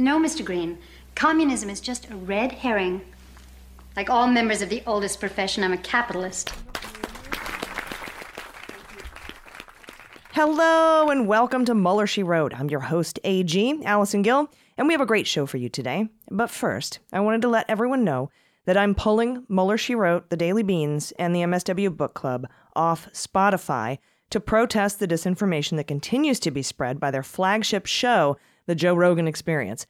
No, Mr. Green. Communism is just a red herring. Like all members of the oldest profession, I'm a capitalist. Hello and welcome to Mueller She Wrote. I'm your host, AG, Allison Gill, and we have a great show for you today. But first, I wanted to let everyone know that I'm pulling Mueller She Wrote, The Daily Beans, and the MSW Book Club off Spotify to protest the disinformation that continues to be spread by their flagship show, The Joe Rogan Experience,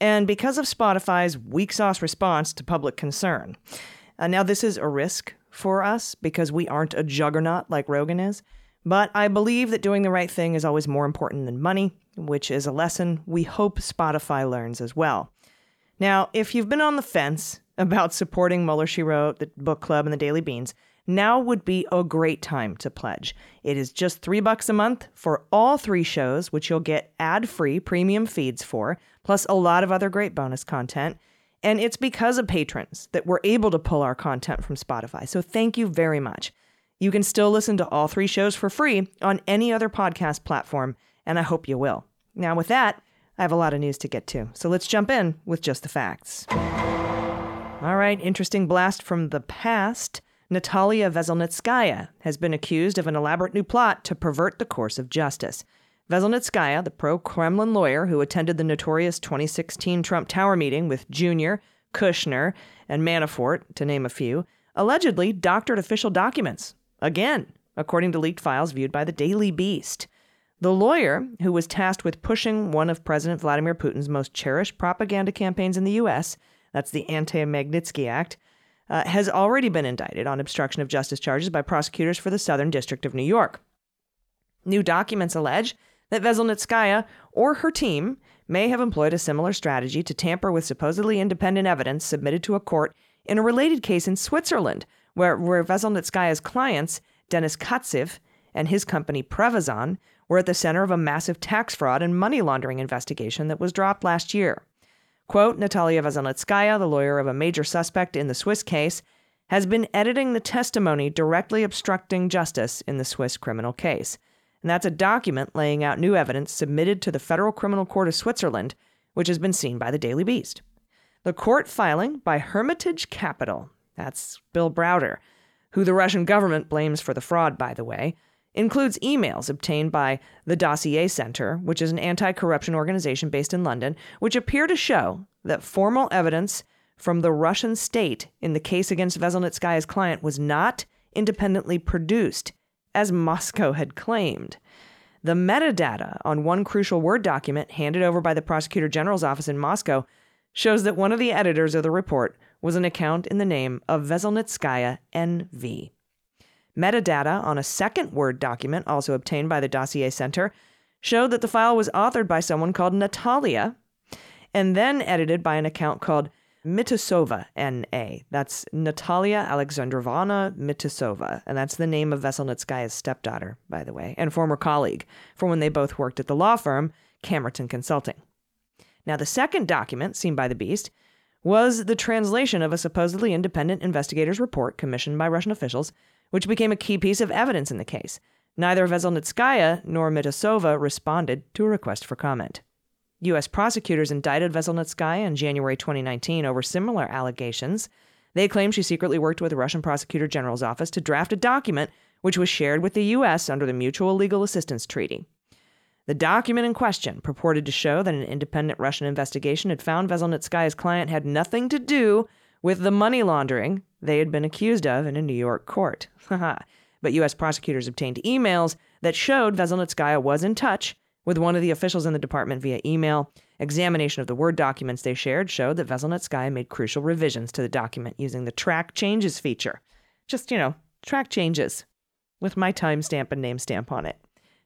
and because of Spotify's weak sauce response to public concern. Uh, now, this is a risk for us because we aren't a juggernaut like Rogan is, but I believe that doing the right thing is always more important than money, which is a lesson we hope Spotify learns as well. Now, if you've been on the fence about supporting Mueller She Wrote, the book club, and the Daily Beans, now would be a great time to pledge. It is just three bucks a month for all three shows, which you'll get ad-free premium feeds for, plus a lot of other great bonus content. And it's because of patrons that we're able to pull our content from Spotify. So thank you very much. You can still listen to all three shows for free on any other podcast platform, and I hope you will. Now, with that, I have a lot of news to get to, so let's jump in with just the facts. All right, interesting blast from the past. Natalia Veselnitskaya has been accused of an elaborate new plot to pervert the course of justice. Veselnitskaya, the pro Kremlin lawyer who attended the notorious 2016 Trump Tower meeting with Jr., Kushner, and Manafort, to name a few, allegedly doctored official documents. Again, according to leaked files viewed by the Daily Beast. The lawyer, who was tasked with pushing one of President Vladimir Putin's most cherished propaganda campaigns in the U.S., that's the Anti Magnitsky Act, uh, has already been indicted on obstruction of justice charges by prosecutors for the Southern District of New York. New documents allege that Veselnitskaya or her team may have employed a similar strategy to tamper with supposedly independent evidence submitted to a court in a related case in Switzerland, where, where Veselnitskaya's clients, Denis Katsyv and his company Prevezon, were at the center of a massive tax fraud and money laundering investigation that was dropped last year. Quote, Natalia Veselnitskaya, the lawyer of a major suspect in the Swiss case, has been editing the testimony directly obstructing justice in the Swiss criminal case. And that's a document laying out new evidence submitted to the Federal Criminal Court of Switzerland, which has been seen by the Daily Beast. The court filing by Hermitage Capital, that's Bill Browder, who the Russian government blames for the fraud, by the way, includes emails obtained by the Dossier Center, which is an anti corruption organization based in London, which appear to show that formal evidence from the Russian state in the case against Veselnitskaya's client was not independently produced, as Moscow had claimed. The metadata on one crucial Word document handed over by the prosecutor general's office in Moscow shows that one of the editors of the report was an account in the name of Veselnitskaya NV. Metadata on a second Word document, also obtained by the Dossier Center, showed that the file was authored by someone called Natalia and then edited by an account called Mitasova N.A. That's Natalia Alexandrovna Mitasova, and that's the name of Veselnitskaya's stepdaughter, by the way, and former colleague from when they both worked at the law firm Kamerton Consulting. Now, the second document seen by the Beast was the translation of a supposedly independent investigator's report commissioned by Russian officials which became a key piece of evidence in the case. Neither Veselnitskaya nor Mitasova responded to a request for comment. U.S. prosecutors indicted Veselnitskaya in January 2019 over similar allegations. They claim she secretly worked with the Russian Prosecutor General's office to draft a document which was shared with the U.S. under the Mutual Legal Assistance Treaty. The document in question purported to show that an independent Russian investigation had found Veselnitskaya's client had nothing to do with the money laundering they had been accused of in a New York court. but U.S. prosecutors obtained emails that showed Veselnitskaya was in touch with one of the officials in the department via email. Examination of the Word documents they shared showed that Veselnitskaya made crucial revisions to the document using the track changes feature. Just, you know, track changes with my timestamp and name stamp on it.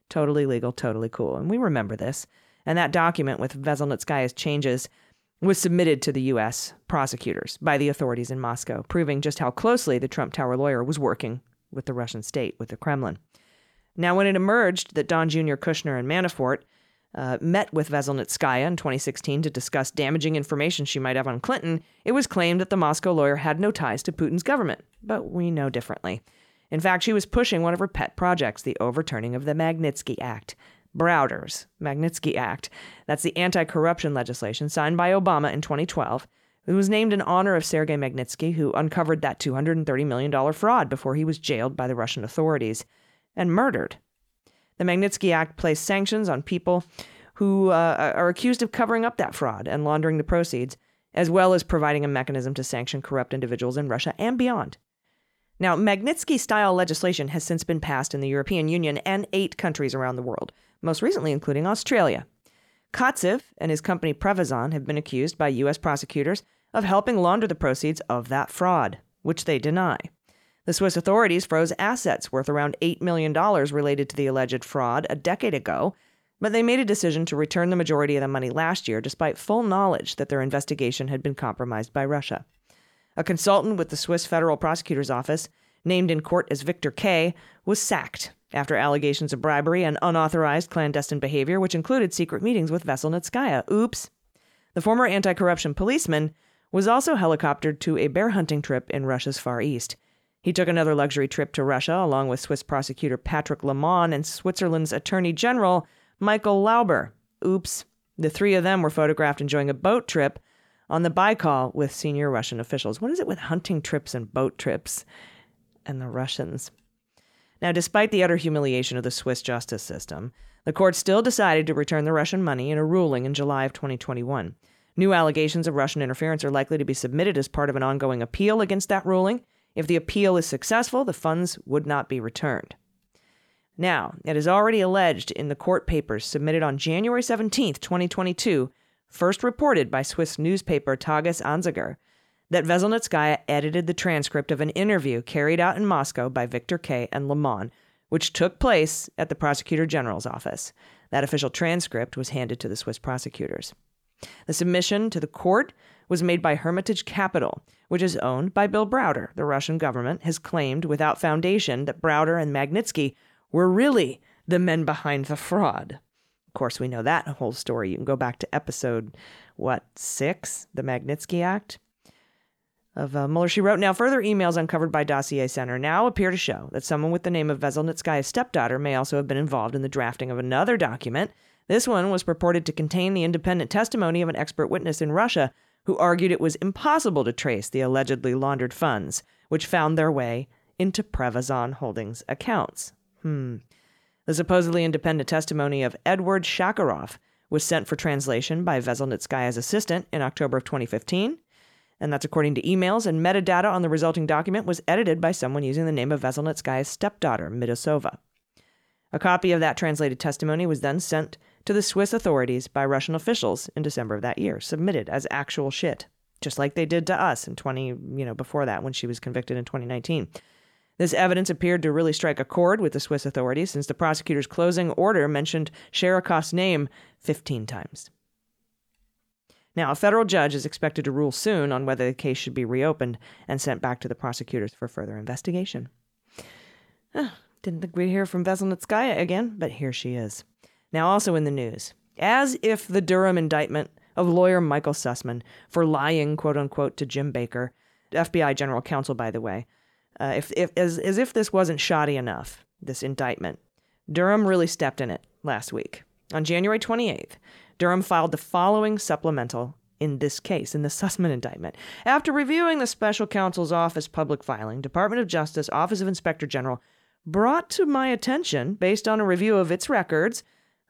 Totally legal, totally cool. And we remember this. And that document with Veselnitskaya's changes was submitted to the U.S. prosecutors by the authorities in Moscow, proving just how closely the Trump Tower lawyer was working with the Russian state, with the Kremlin. Now, when it emerged that Don Jr., Kushner, and Manafort uh, met with Veselnitskaya in 2016 to discuss damaging information she might have on Clinton, it was claimed that the Moscow lawyer had no ties to Putin's government. But we know differently. In fact, she was pushing one of her pet projects, the overturning of the Magnitsky Act. Browder's Magnitsky Act. That's the anti corruption legislation signed by Obama in 2012. It was named in honor of Sergei Magnitsky, who uncovered that $230 million fraud before he was jailed by the Russian authorities and murdered. The Magnitsky Act placed sanctions on people who uh, are accused of covering up that fraud and laundering the proceeds, as well as providing a mechanism to sanction corrupt individuals in Russia and beyond. Now, Magnitsky style legislation has since been passed in the European Union and eight countries around the world, most recently including Australia. Katsyv and his company Prevezon have been accused by U.S. prosecutors of helping launder the proceeds of that fraud, which they deny. The Swiss authorities froze assets worth around $8 million related to the alleged fraud a decade ago, but they made a decision to return the majority of the money last year despite full knowledge that their investigation had been compromised by Russia. A consultant with the Swiss Federal Prosecutor's Office, named in court as Victor K., was sacked after allegations of bribery and unauthorized clandestine behavior, which included secret meetings with Veselnitskaya. Oops. The former anti corruption policeman was also helicoptered to a bear hunting trip in Russia's Far East. He took another luxury trip to Russia along with Swiss prosecutor Patrick Lamon and Switzerland's Attorney General Michael Lauber. Oops. The three of them were photographed enjoying a boat trip on the Baikal with senior Russian officials. What is it with hunting trips and boat trips and the Russians? Now, despite the utter humiliation of the Swiss justice system, the court still decided to return the Russian money in a ruling in July of 2021. New allegations of Russian interference are likely to be submitted as part of an ongoing appeal against that ruling. If the appeal is successful, the funds would not be returned. Now, it is already alleged in the court papers submitted on January 17, 2022, first reported by Swiss newspaper Tages that Veselnitskaya edited the transcript of an interview carried out in Moscow by Victor K. and Lamon, which took place at the Prosecutor General's office. That official transcript was handed to the Swiss prosecutors. The submission to the court was made by Hermitage Capital, which is owned by Bill Browder. The Russian government has claimed without foundation that Browder and Magnitsky were really the men behind the fraud Of course, we know that whole story. You can go back to episode, what, six, the Magnitsky Act of uh, Mueller, she wrote. Now, further emails uncovered by Dossier Center now appear to show that someone with the name of Veselnitskaya's stepdaughter may also have been involved in the drafting of another document. This one was purported to contain the independent testimony of an expert witness in Russia who argued it was impossible to trace the allegedly laundered funds, which found their way into Prevezon Holdings accounts. Hmm. The supposedly independent testimony of Edward Shakarov was sent for translation by Veselnitskaya's assistant in October of 2015. And that's according to emails, and metadata on the resulting document was edited by someone using the name of Veselnitskaya's stepdaughter, Mitasova. A copy of that translated testimony was then sent to the Swiss authorities by Russian officials in December of that year, submitted as actual shit, just like they did to us in 20, you know, before that when she was convicted in 2019. This evidence appeared to really strike a chord with the Swiss authorities since the prosecutor's closing order mentioned Sherikov's name 15 times. Now, a federal judge is expected to rule soon on whether the case should be reopened and sent back to the prosecutors for further investigation. didn't think we'd hear from Veselnitskaya again, but here she is. Now, also in the news, as if the Durham indictment of lawyer Michael Sussmann for lying, quote unquote, to Jim Baker, FBI general counsel, by the way, uh, if, if, as, as if this wasn't shoddy enough, this indictment, Durham really stepped in it last week. On January 28th, Durham filed the following supplemental in this case, in the Sussmann indictment. After reviewing the special counsel's office public filing, Department of Justice, Office of Inspector General brought to my attention, based on a review of its records,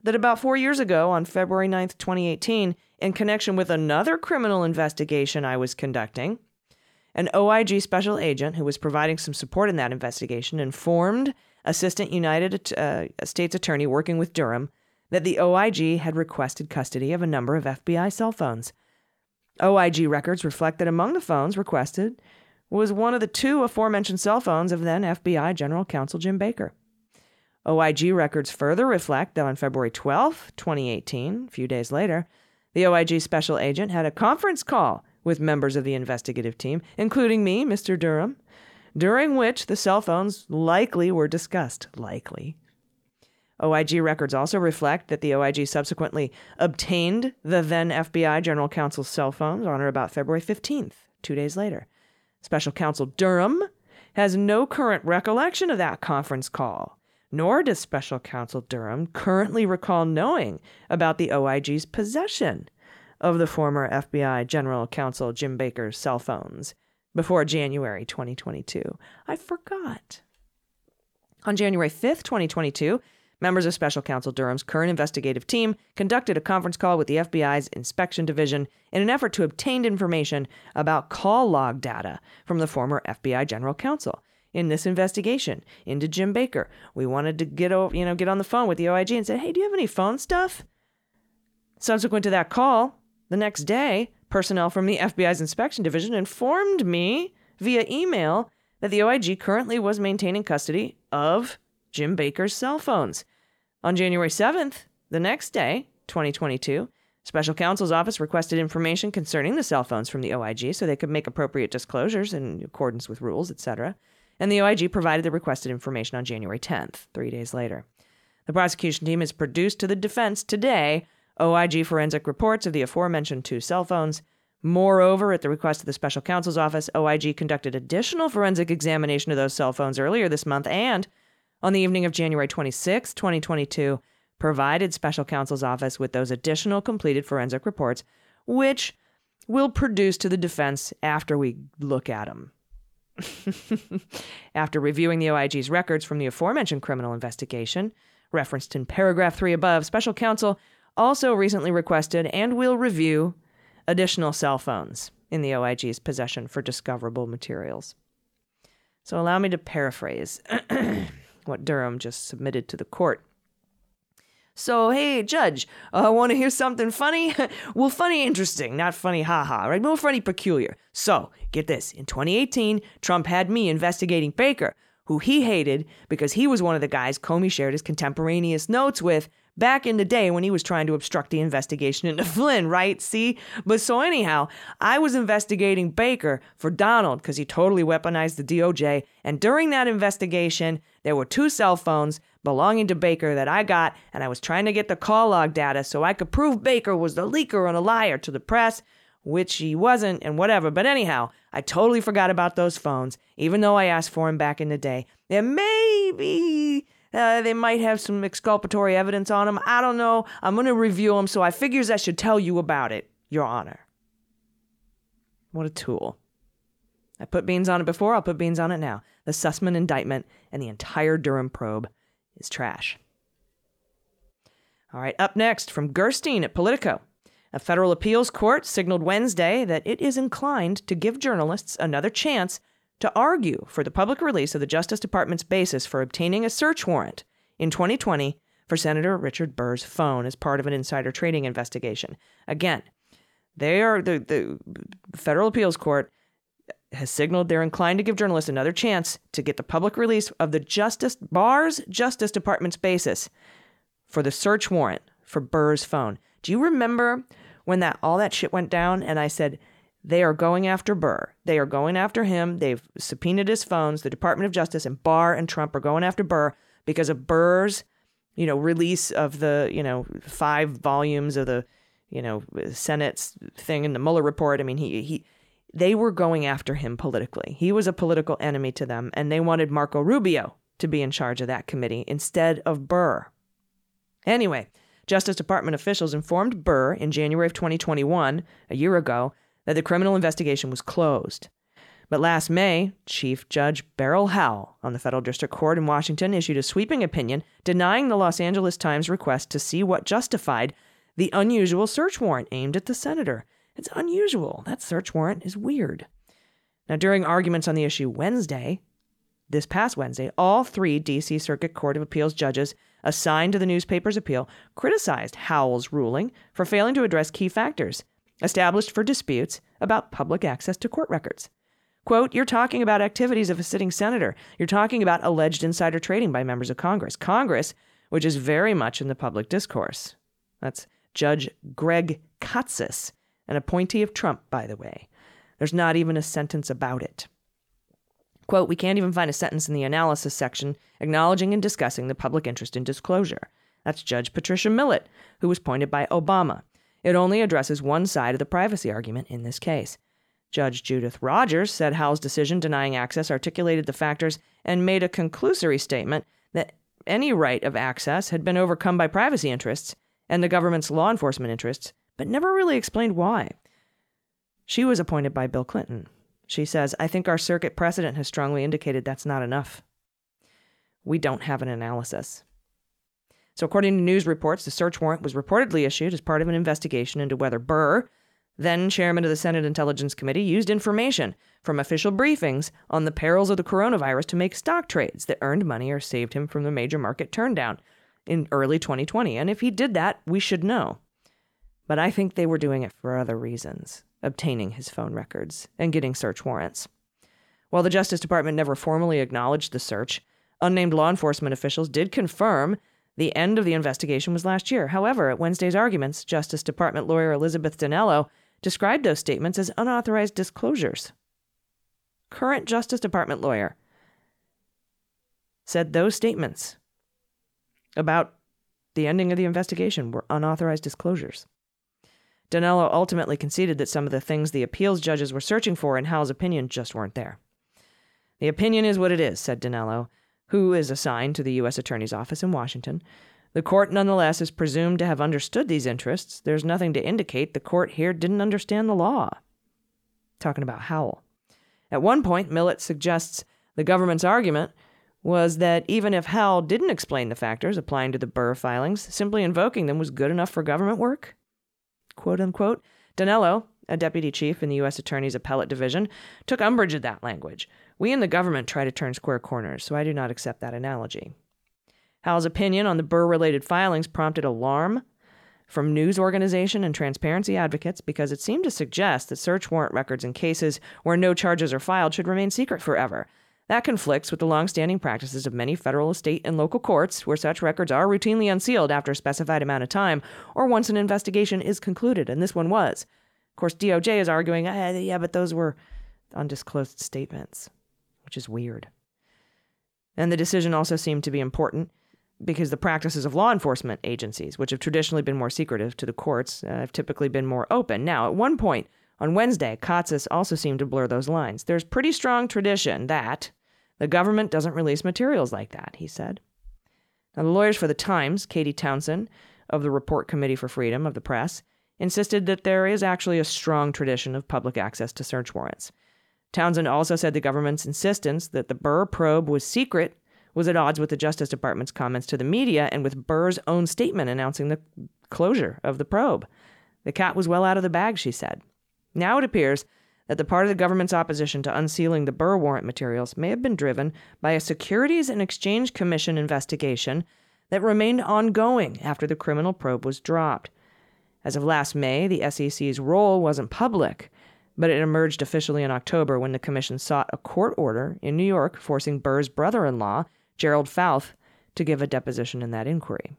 that about four years ago, on February 9th, 2018, in connection with another criminal investigation I was conducting, An OIG special agent who was providing some support in that investigation informed Assistant United uh, States Attorney working with Durham that the OIG had requested custody of a number of FBI cell phones. OIG records reflect that among the phones requested was one of the two aforementioned cell phones of then FBI General Counsel Jim Baker. OIG records further reflect that on February 12, 2018, a few days later, the OIG special agent had a conference call with members of the investigative team, including me, Mr. Durham, during which the cell phones likely were discussed. Likely. OIG records also reflect that the OIG subsequently obtained the then FBI General Counsel's cell phones on or about February 15th, two days later. Special Counsel Durham has no current recollection of that conference call, nor does Special Counsel Durham currently recall knowing about the OIG's possession of the former FBI General Counsel Jim Baker's cell phones before January 2022. I forgot. On January 5th, 2022, Members of Special Counsel Durham's current investigative team conducted a conference call with the FBI's Inspection Division in an effort to obtain information about call log data from the former FBI General Counsel. In this investigation into Jim Baker, we wanted to get you know, get on the phone with the OIG and say, "Hey, do you have any phone stuff?" Subsequent to that call, the next day, personnel from the FBI's Inspection Division informed me via email that the OIG currently was maintaining custody of Jim Baker's cell phones. On January 7th, the next day, 2022, Special Counsel's office requested information concerning the cell phones from the OIG so they could make appropriate disclosures in accordance with rules, etc. And the OIG provided the requested information on January 10th, three days later. The prosecution team has produced to the defense today OIG forensic reports of the aforementioned two cell phones. Moreover, at the request of the special counsel's office, OIG conducted additional forensic examination of those cell phones earlier this month and on the evening of January 26, 2022, provided special counsel's office with those additional completed forensic reports, which we'll produce to the defense after we look at them. after reviewing the OIG's records from the aforementioned criminal investigation, referenced in paragraph 3 above, special counsel also recently requested and will review additional cell phones in the OIG's possession for discoverable materials. So allow me to paraphrase. what Durham just submitted to the court. So, hey, Judge, I uh, want to hear something funny? well, funny interesting, not funny haha, right? More funny peculiar. So, get this. In 2018, Trump had me investigating Baker, who he hated because he was one of the guys Comey shared his contemporaneous notes with back in the day when he was trying to obstruct the investigation into Flynn, right? See? But so, anyhow, I was investigating Baker for Donald because he totally weaponized the DOJ. And during that investigation, there were two cell phones belonging to Baker that I got, and I was trying to get the call log data so I could prove Baker was the leaker and a liar to the press, which he wasn't, and whatever. But anyhow, I totally forgot about those phones, even though I asked for them back in the day. And maybe uh, they might have some exculpatory evidence on them. I don't know. I'm going to review them, so I figures I should tell you about it, Your Honor. What a tool. I put beans on it before, I'll put beans on it now. The Sussmann indictment and the entire Durham probe is trash. All right, up next from Gerstein at Politico. A federal appeals court signaled Wednesday that it is inclined to give journalists another chance to argue for the public release of the Justice Department's basis for obtaining a search warrant in 2020 for Senator Richard Burr's phone as part of an insider trading investigation. Again, they are the, the federal appeals court has signaled they're inclined to give journalists another chance to get the public release of the Justice Barr's Justice Department's basis for the search warrant for Burr's phone. Do you remember when that all that shit went down and I said they are going after Burr. They are going after him. They've subpoenaed his phones. The Department of Justice and Barr and Trump are going after Burr because of Burr's, you know, release of the, you know, five volumes of the, you know, Senate's thing in the Mueller report. I mean, he he they were going after him politically. He was a political enemy to them, and they wanted Marco Rubio to be in charge of that committee instead of Burr. Anyway, Justice Department officials informed Burr in January of 2021, a year ago, that the criminal investigation was closed. But last May, Chief Judge Beryl Howell on the Federal District Court in Washington issued a sweeping opinion denying the Los Angeles Times request to see what justified the unusual search warrant aimed at the senator. It's unusual. That search warrant is weird. Now, during arguments on the issue Wednesday, this past Wednesday, all three D.C. Circuit Court of Appeals judges assigned to the newspaper's appeal criticized Howell's ruling for failing to address key factors established for disputes about public access to court records. Quote, you're talking about activities of a sitting senator. You're talking about alleged insider trading by members of Congress. Congress, which is very much in the public discourse. That's Judge Greg Katsas, an appointee of Trump, by the way. There's not even a sentence about it. Quote, we can't even find a sentence in the analysis section acknowledging and discussing the public interest in disclosure. That's Judge Patricia Millett, who was appointed by Obama. It only addresses one side of the privacy argument in this case. Judge Judith Rogers said Howell's decision denying access articulated the factors and made a conclusory statement that any right of access had been overcome by privacy interests and the government's law enforcement interests, but never really explained why. She was appointed by Bill Clinton. She says, I think our circuit precedent has strongly indicated that's not enough. We don't have an analysis. So, according to news reports, the search warrant was reportedly issued as part of an investigation into whether Burr, then chairman of the Senate Intelligence Committee, used information from official briefings on the perils of the coronavirus to make stock trades that earned money or saved him from the major market turndown in early 2020. And if he did that, we should know. But I think they were doing it for other reasons obtaining his phone records and getting search warrants. While the Justice Department never formally acknowledged the search, unnamed law enforcement officials did confirm the end of the investigation was last year. However, at Wednesday's arguments, Justice Department lawyer Elizabeth Dinello described those statements as unauthorized disclosures. Current Justice Department lawyer said those statements about the ending of the investigation were unauthorized disclosures. Dinello ultimately conceded that some of the things the appeals judges were searching for in Howell's opinion just weren't there. The opinion is what it is, said Dinello, who is assigned to the U.S. Attorney's Office in Washington. The court, nonetheless, is presumed to have understood these interests. There's nothing to indicate the court here didn't understand the law. Talking about Howell. At one point, Millett suggests the government's argument was that even if Howell didn't explain the factors applying to the Burr filings, simply invoking them was good enough for government work quote unquote. Dinello, a deputy chief in the U.S. Attorney's Appellate Division, took umbrage at that language. We in the government try to turn square corners, so I do not accept that analogy. Howell's opinion on the Burr related filings prompted alarm from news organization and transparency advocates because it seemed to suggest that search warrant records in cases where no charges are filed should remain secret forever. That conflicts with the long-standing practices of many federal, state, and local courts, where such records are routinely unsealed after a specified amount of time or once an investigation is concluded, and this one was. Of course, DOJ is arguing, eh, yeah, but those were undisclosed statements, which is weird. And the decision also seemed to be important because the practices of law enforcement agencies, which have traditionally been more secretive to the courts, uh, have typically been more open. Now, at one point on Wednesday, Katsas also seemed to blur those lines. There's pretty strong tradition that, the government doesn't release materials like that, he said. Now, the lawyers for the Times, Katie Townsend, of the Report Committee for Freedom of the Press, insisted that there is actually a strong tradition of public access to search warrants. Townsend also said the government's insistence that the Burr probe was secret was at odds with the Justice Department's comments to the media and with Burr's own statement announcing the closure of the probe. The cat was well out of the bag, she said. Now it appears that the part of the government's opposition to unsealing the Burr warrant materials may have been driven by a Securities and Exchange Commission investigation that remained ongoing after the criminal probe was dropped. As of last May, the SEC's role wasn't public, but it emerged officially in October when the commission sought a court order in New York forcing Burr's brother in law, Gerald Fauth, to give a deposition in that inquiry.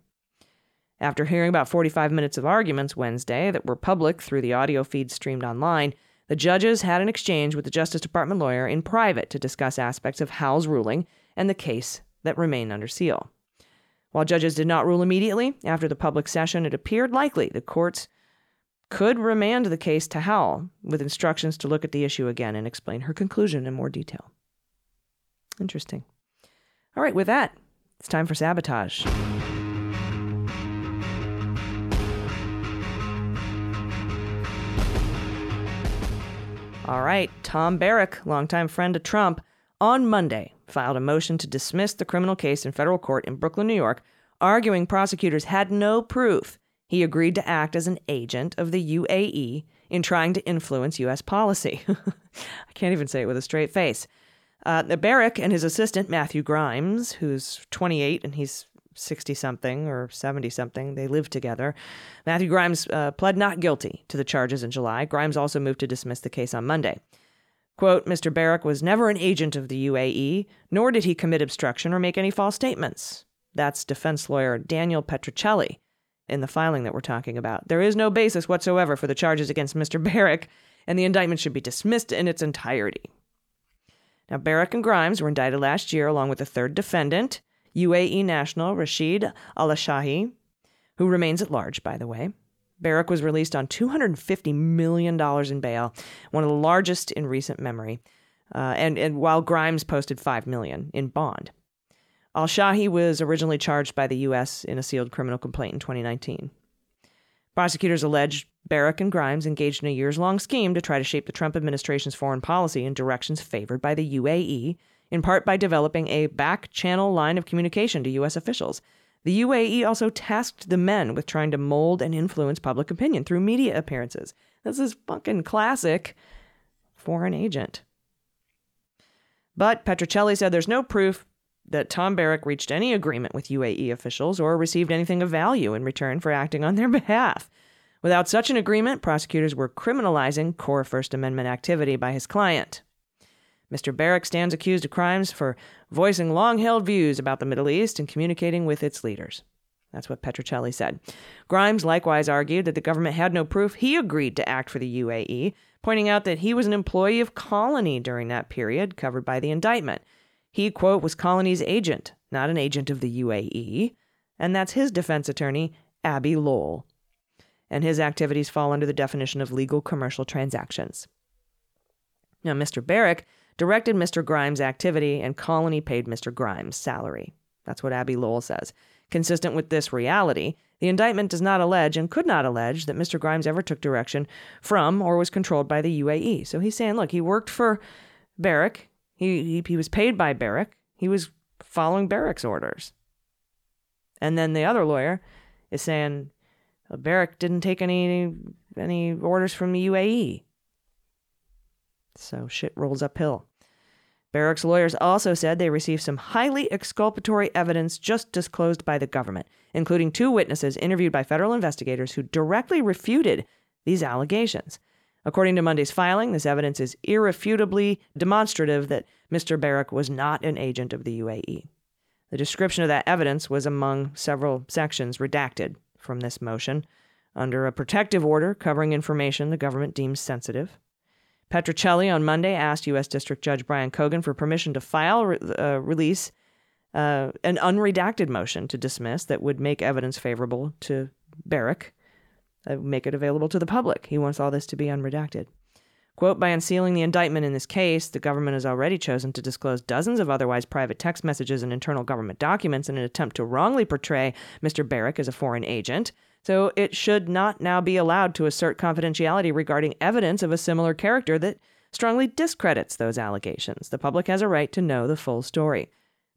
After hearing about 45 minutes of arguments Wednesday that were public through the audio feed streamed online, the judges had an exchange with the Justice Department lawyer in private to discuss aspects of Howell's ruling and the case that remained under seal. While judges did not rule immediately after the public session, it appeared likely the courts could remand the case to Howell with instructions to look at the issue again and explain her conclusion in more detail. Interesting. All right, with that, it's time for sabotage. All right, Tom Barrack, longtime friend of Trump, on Monday filed a motion to dismiss the criminal case in federal court in Brooklyn, New York, arguing prosecutors had no proof he agreed to act as an agent of the UAE in trying to influence U.S. policy. I can't even say it with a straight face. Uh, Barrack and his assistant, Matthew Grimes, who's 28 and he's 60 something or 70 something, they lived together. Matthew Grimes uh, pled not guilty to the charges in July. Grimes also moved to dismiss the case on Monday. Quote, Mr. Barrack was never an agent of the UAE, nor did he commit obstruction or make any false statements. That's defense lawyer Daniel Petrocelli in the filing that we're talking about. There is no basis whatsoever for the charges against Mr. Barrack, and the indictment should be dismissed in its entirety. Now, Barrack and Grimes were indicted last year along with a third defendant, UAE national Rashid Al Shahi, who remains at large, by the way. Barrack was released on $250 million in bail, one of the largest in recent memory, uh, and, and while Grimes posted 5 million in bond. Al Shahi was originally charged by the U.S. in a sealed criminal complaint in 2019. Prosecutors allege Barrack and Grimes engaged in a years long scheme to try to shape the Trump administration's foreign policy in directions favored by the UAE, in part by developing a back channel line of communication to U.S. officials the UAE also tasked the men with trying to mold and influence public opinion through media appearances. This is fucking classic foreign agent. But Petrocelli said there's no proof that Tom Barrack reached any agreement with UAE officials or received anything of value in return for acting on their behalf. Without such an agreement, prosecutors were criminalizing core First Amendment activity by his client. Mr. Barrack stands accused of crimes for voicing long held views about the Middle East and communicating with its leaders. That's what Petrocelli said. Grimes likewise argued that the government had no proof he agreed to act for the UAE, pointing out that he was an employee of Colony during that period covered by the indictment. He, quote, was Colony's agent, not an agent of the UAE. And that's his defense attorney, Abbe Lowell. And his activities fall under the definition of legal commercial transactions. Now, Mr. Barrack directed Mr. Grimes' activity, and Colony paid Mr. Grimes' salary. That's what Abbe Lowell says. Consistent with this reality, the indictment does not allege and could not allege that Mr. Grimes ever took direction from or was controlled by the UAE. So he's saying, look, he worked for Barrack. He, he, he was paid by Barrack. He was following Barrack's orders. And then the other lawyer is saying, well, Barrack didn't take any any orders from the UAE. So shit rolls uphill. Barrack's lawyers also said they received some highly exculpatory evidence just disclosed by the government, including two witnesses interviewed by federal investigators who directly refuted these allegations. According to Monday's filing, this evidence is irrefutably demonstrative that Mr. Barrack was not an agent of the UAE. The description of that evidence was among several sections redacted from this motion under a protective order covering information the government deems sensitive. Petrocelli on Monday asked U.S. District Judge Brian Cogan for permission to file re- uh, release uh, an unredacted motion to dismiss that would make evidence favorable to Barrack, uh, make it available to the public. He wants all this to be unredacted. Quote, by unsealing the indictment in this case, the government has already chosen to disclose dozens of otherwise private text messages and internal government documents in an attempt to wrongly portray Mr. Barrack as a foreign agent so it should not now be allowed to assert confidentiality regarding evidence of a similar character that strongly discredits those allegations. The public has a right to know the full story.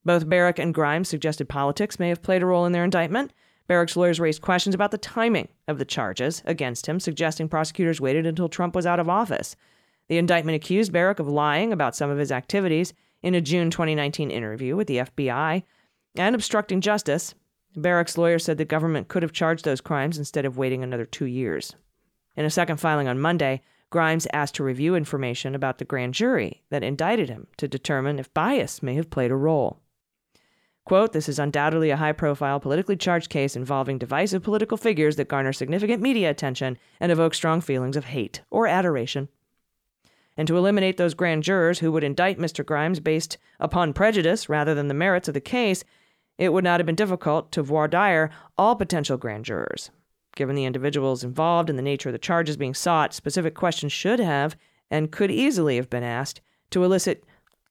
Both Barrack and Grimes suggested politics may have played a role in their indictment. Barrack's lawyers raised questions about the timing of the charges against him, suggesting prosecutors waited until Trump was out of office. The indictment accused Barrack of lying about some of his activities in a June 2019 interview with the FBI and obstructing justice Barrack's lawyer said the government could have charged those crimes instead of waiting another two years. In a second filing on Monday, Grimes asked to review information about the grand jury that indicted him to determine if bias may have played a role. Quote, this is undoubtedly a high profile, politically charged case involving divisive political figures that garner significant media attention and evoke strong feelings of hate or adoration. And to eliminate those grand jurors who would indict Mr. Grimes based upon prejudice rather than the merits of the case, it would not have been difficult to voir dire all potential grand jurors. Given the individuals involved and the nature of the charges being sought, specific questions should have and could easily have been asked to elicit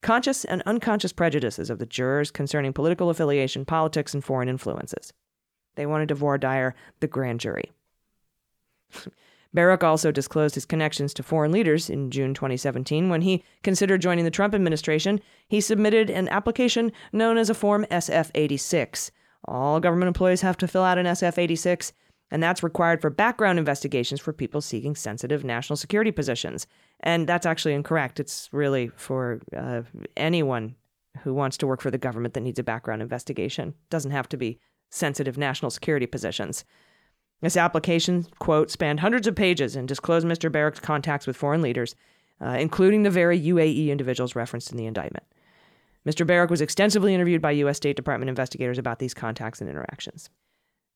conscious and unconscious prejudices of the jurors concerning political affiliation, politics, and foreign influences. They wanted to voir dire the grand jury. Barrack also disclosed his connections to foreign leaders in June 2017 when he considered joining the Trump administration. He submitted an application known as a Form SF 86. All government employees have to fill out an SF 86. And that's required for background investigations for people seeking sensitive national security positions. And that's actually incorrect. It's really for uh, anyone who wants to work for the government that needs a background investigation. Doesn't have to be sensitive national security positions. This application, quote, spanned hundreds of pages and disclosed Mr. Barrack's contacts with foreign leaders, uh, including the very UAE individuals referenced in the indictment. Mr. Barrack was extensively interviewed by U.S. State Department investigators about these contacts and interactions.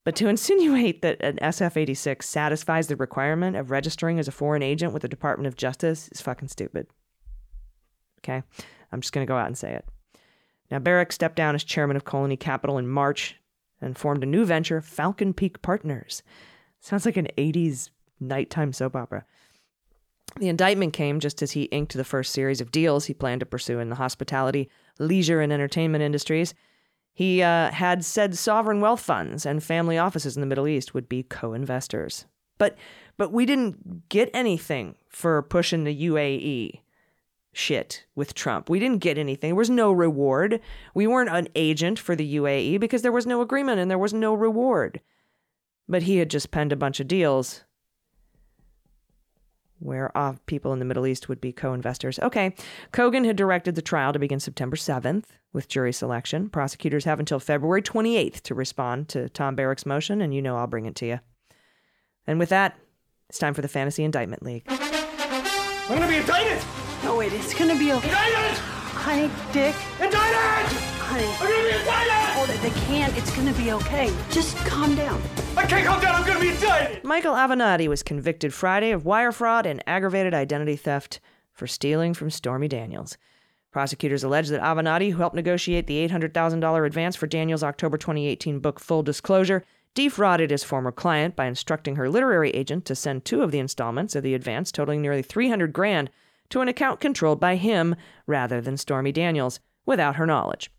But to insinuate that an SF 86 satisfies the requirement of registering as a foreign agent with the Department of Justice is fucking stupid. Okay? I'm just going to go out and say it. Now, Barrack stepped down as chairman of Colony Capital in March and formed a new venture, Falcon Peak Partners. Sounds like an 80s nighttime soap opera. The indictment came just as he inked the first series of deals he planned to pursue in the hospitality, leisure, and entertainment industries. He uh, had said sovereign wealth funds and family offices in the Middle East would be co-investors. But but we didn't get anything for pushing the UAE shit with Trump. We didn't get anything. There was no reward. We weren't an agent for the UAE because there was no agreement and there was no reward. But he had just penned a bunch of deals where people in the Middle East would be co investors. Okay, Cogan had directed the trial to begin September 7th with jury selection. Prosecutors have until February 28th to respond to Tom Barrack's motion, and you know I'll bring it to you. And with that, it's time for the Fantasy Indictment League. I'm gonna be indicted! No, wait, it's gonna be okay. Indicted! Honey, Dick. Indicted! Honey. I'm gonna be indicted! Hold it, they can't. It's gonna be okay. Just calm down. I can't calm down, I'm gonna be indicted! Michael Avenatti was convicted Friday of wire fraud and aggravated identity theft for stealing from Stormy Daniels. Prosecutors allege that Avenatti, who helped negotiate the $800,000 advance for Daniels' October 2018 book Full Disclosure, defrauded his former client by instructing her literary agent to send two of the installments of the advance totaling nearly 300 grand to an account controlled by him rather than Stormy Daniels without her knowledge.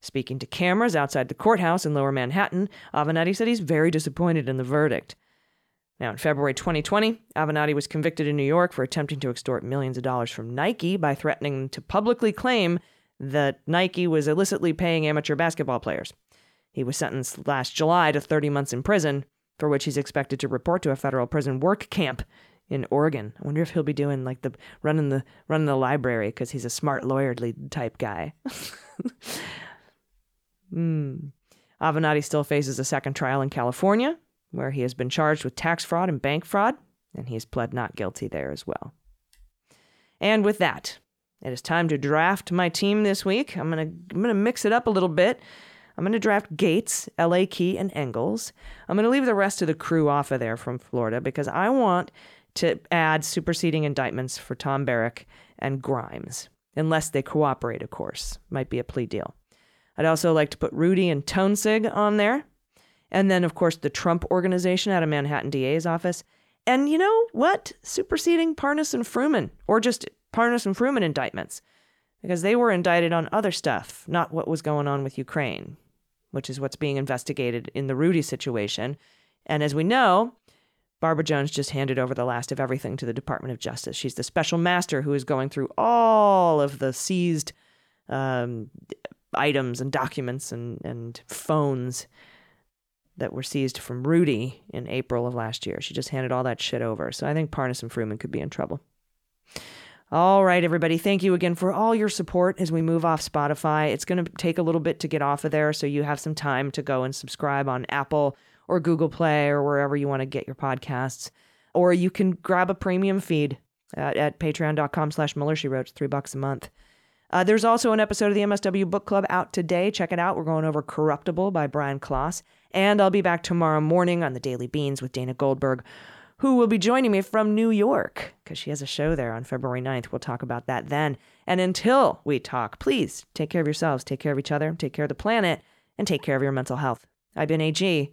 Speaking to cameras outside the courthouse in lower Manhattan, Avenatti said he's very disappointed in the verdict. Now, in February 2020, Avenatti was convicted in New York for attempting to extort millions of dollars from Nike by threatening to publicly claim that Nike was illicitly paying amateur basketball players. He was sentenced last July to 30 months in prison, for which he's expected to report to a federal prison work camp in Oregon. I wonder if he'll be doing like the running the running the library because he's a smart lawyerly type guy. Hmm. Avenatti still faces a second trial in California, where he has been charged with tax fraud and bank fraud, and he has pled not guilty there as well. And with that, it is time to draft my team this week. I'm gonna I'm gonna mix it up a little bit. I'm gonna draft Gates, L.A. Key, and Engels. I'm gonna leave the rest of the crew off of there from Florida because I want to add superseding indictments for Tom Barrack and Grimes, unless they cooperate, of course. Might be a plea deal. I'd also like to put Rudy and Toensing on there. And then, of course, the Trump organization out of Manhattan DA's office. And you know what? Superseding Parnas and Fruman, or just Parnas and Fruman indictments, because they were indicted on other stuff, not what was going on with Ukraine, which is what's being investigated in the Rudy situation. And as we know, Barbara Jones just handed over the last of everything to the Department of Justice. She's the special master who is going through all of the seized um, items and documents and, and phones that were seized from Rudy in April of last year. She just handed all that shit over. So I think Parnas and Fruman could be in trouble. All right, everybody. Thank you again for all your support as we move off Spotify. It's going to take a little bit to get off of there, so you have some time to go and subscribe on Apple or Google Play or wherever you want to get your podcasts. Or you can grab a premium feed at, at patreon.com slash Mueller, She Wrote. Three bucks a month. Uh, there's also an episode of the MSW Book Club out today. Check it out. We're going over Corruptible by Brian Klaas. And I'll be back tomorrow morning on the Daily Beans with Dana Goldberg, who will be joining me from New York because she has a show there on February 9th. We'll talk about that then. And until we talk, please take care of yourselves, take care of each other, take care of the planet, and take care of your mental health. I've been AG,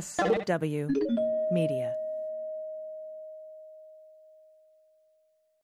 SW Media.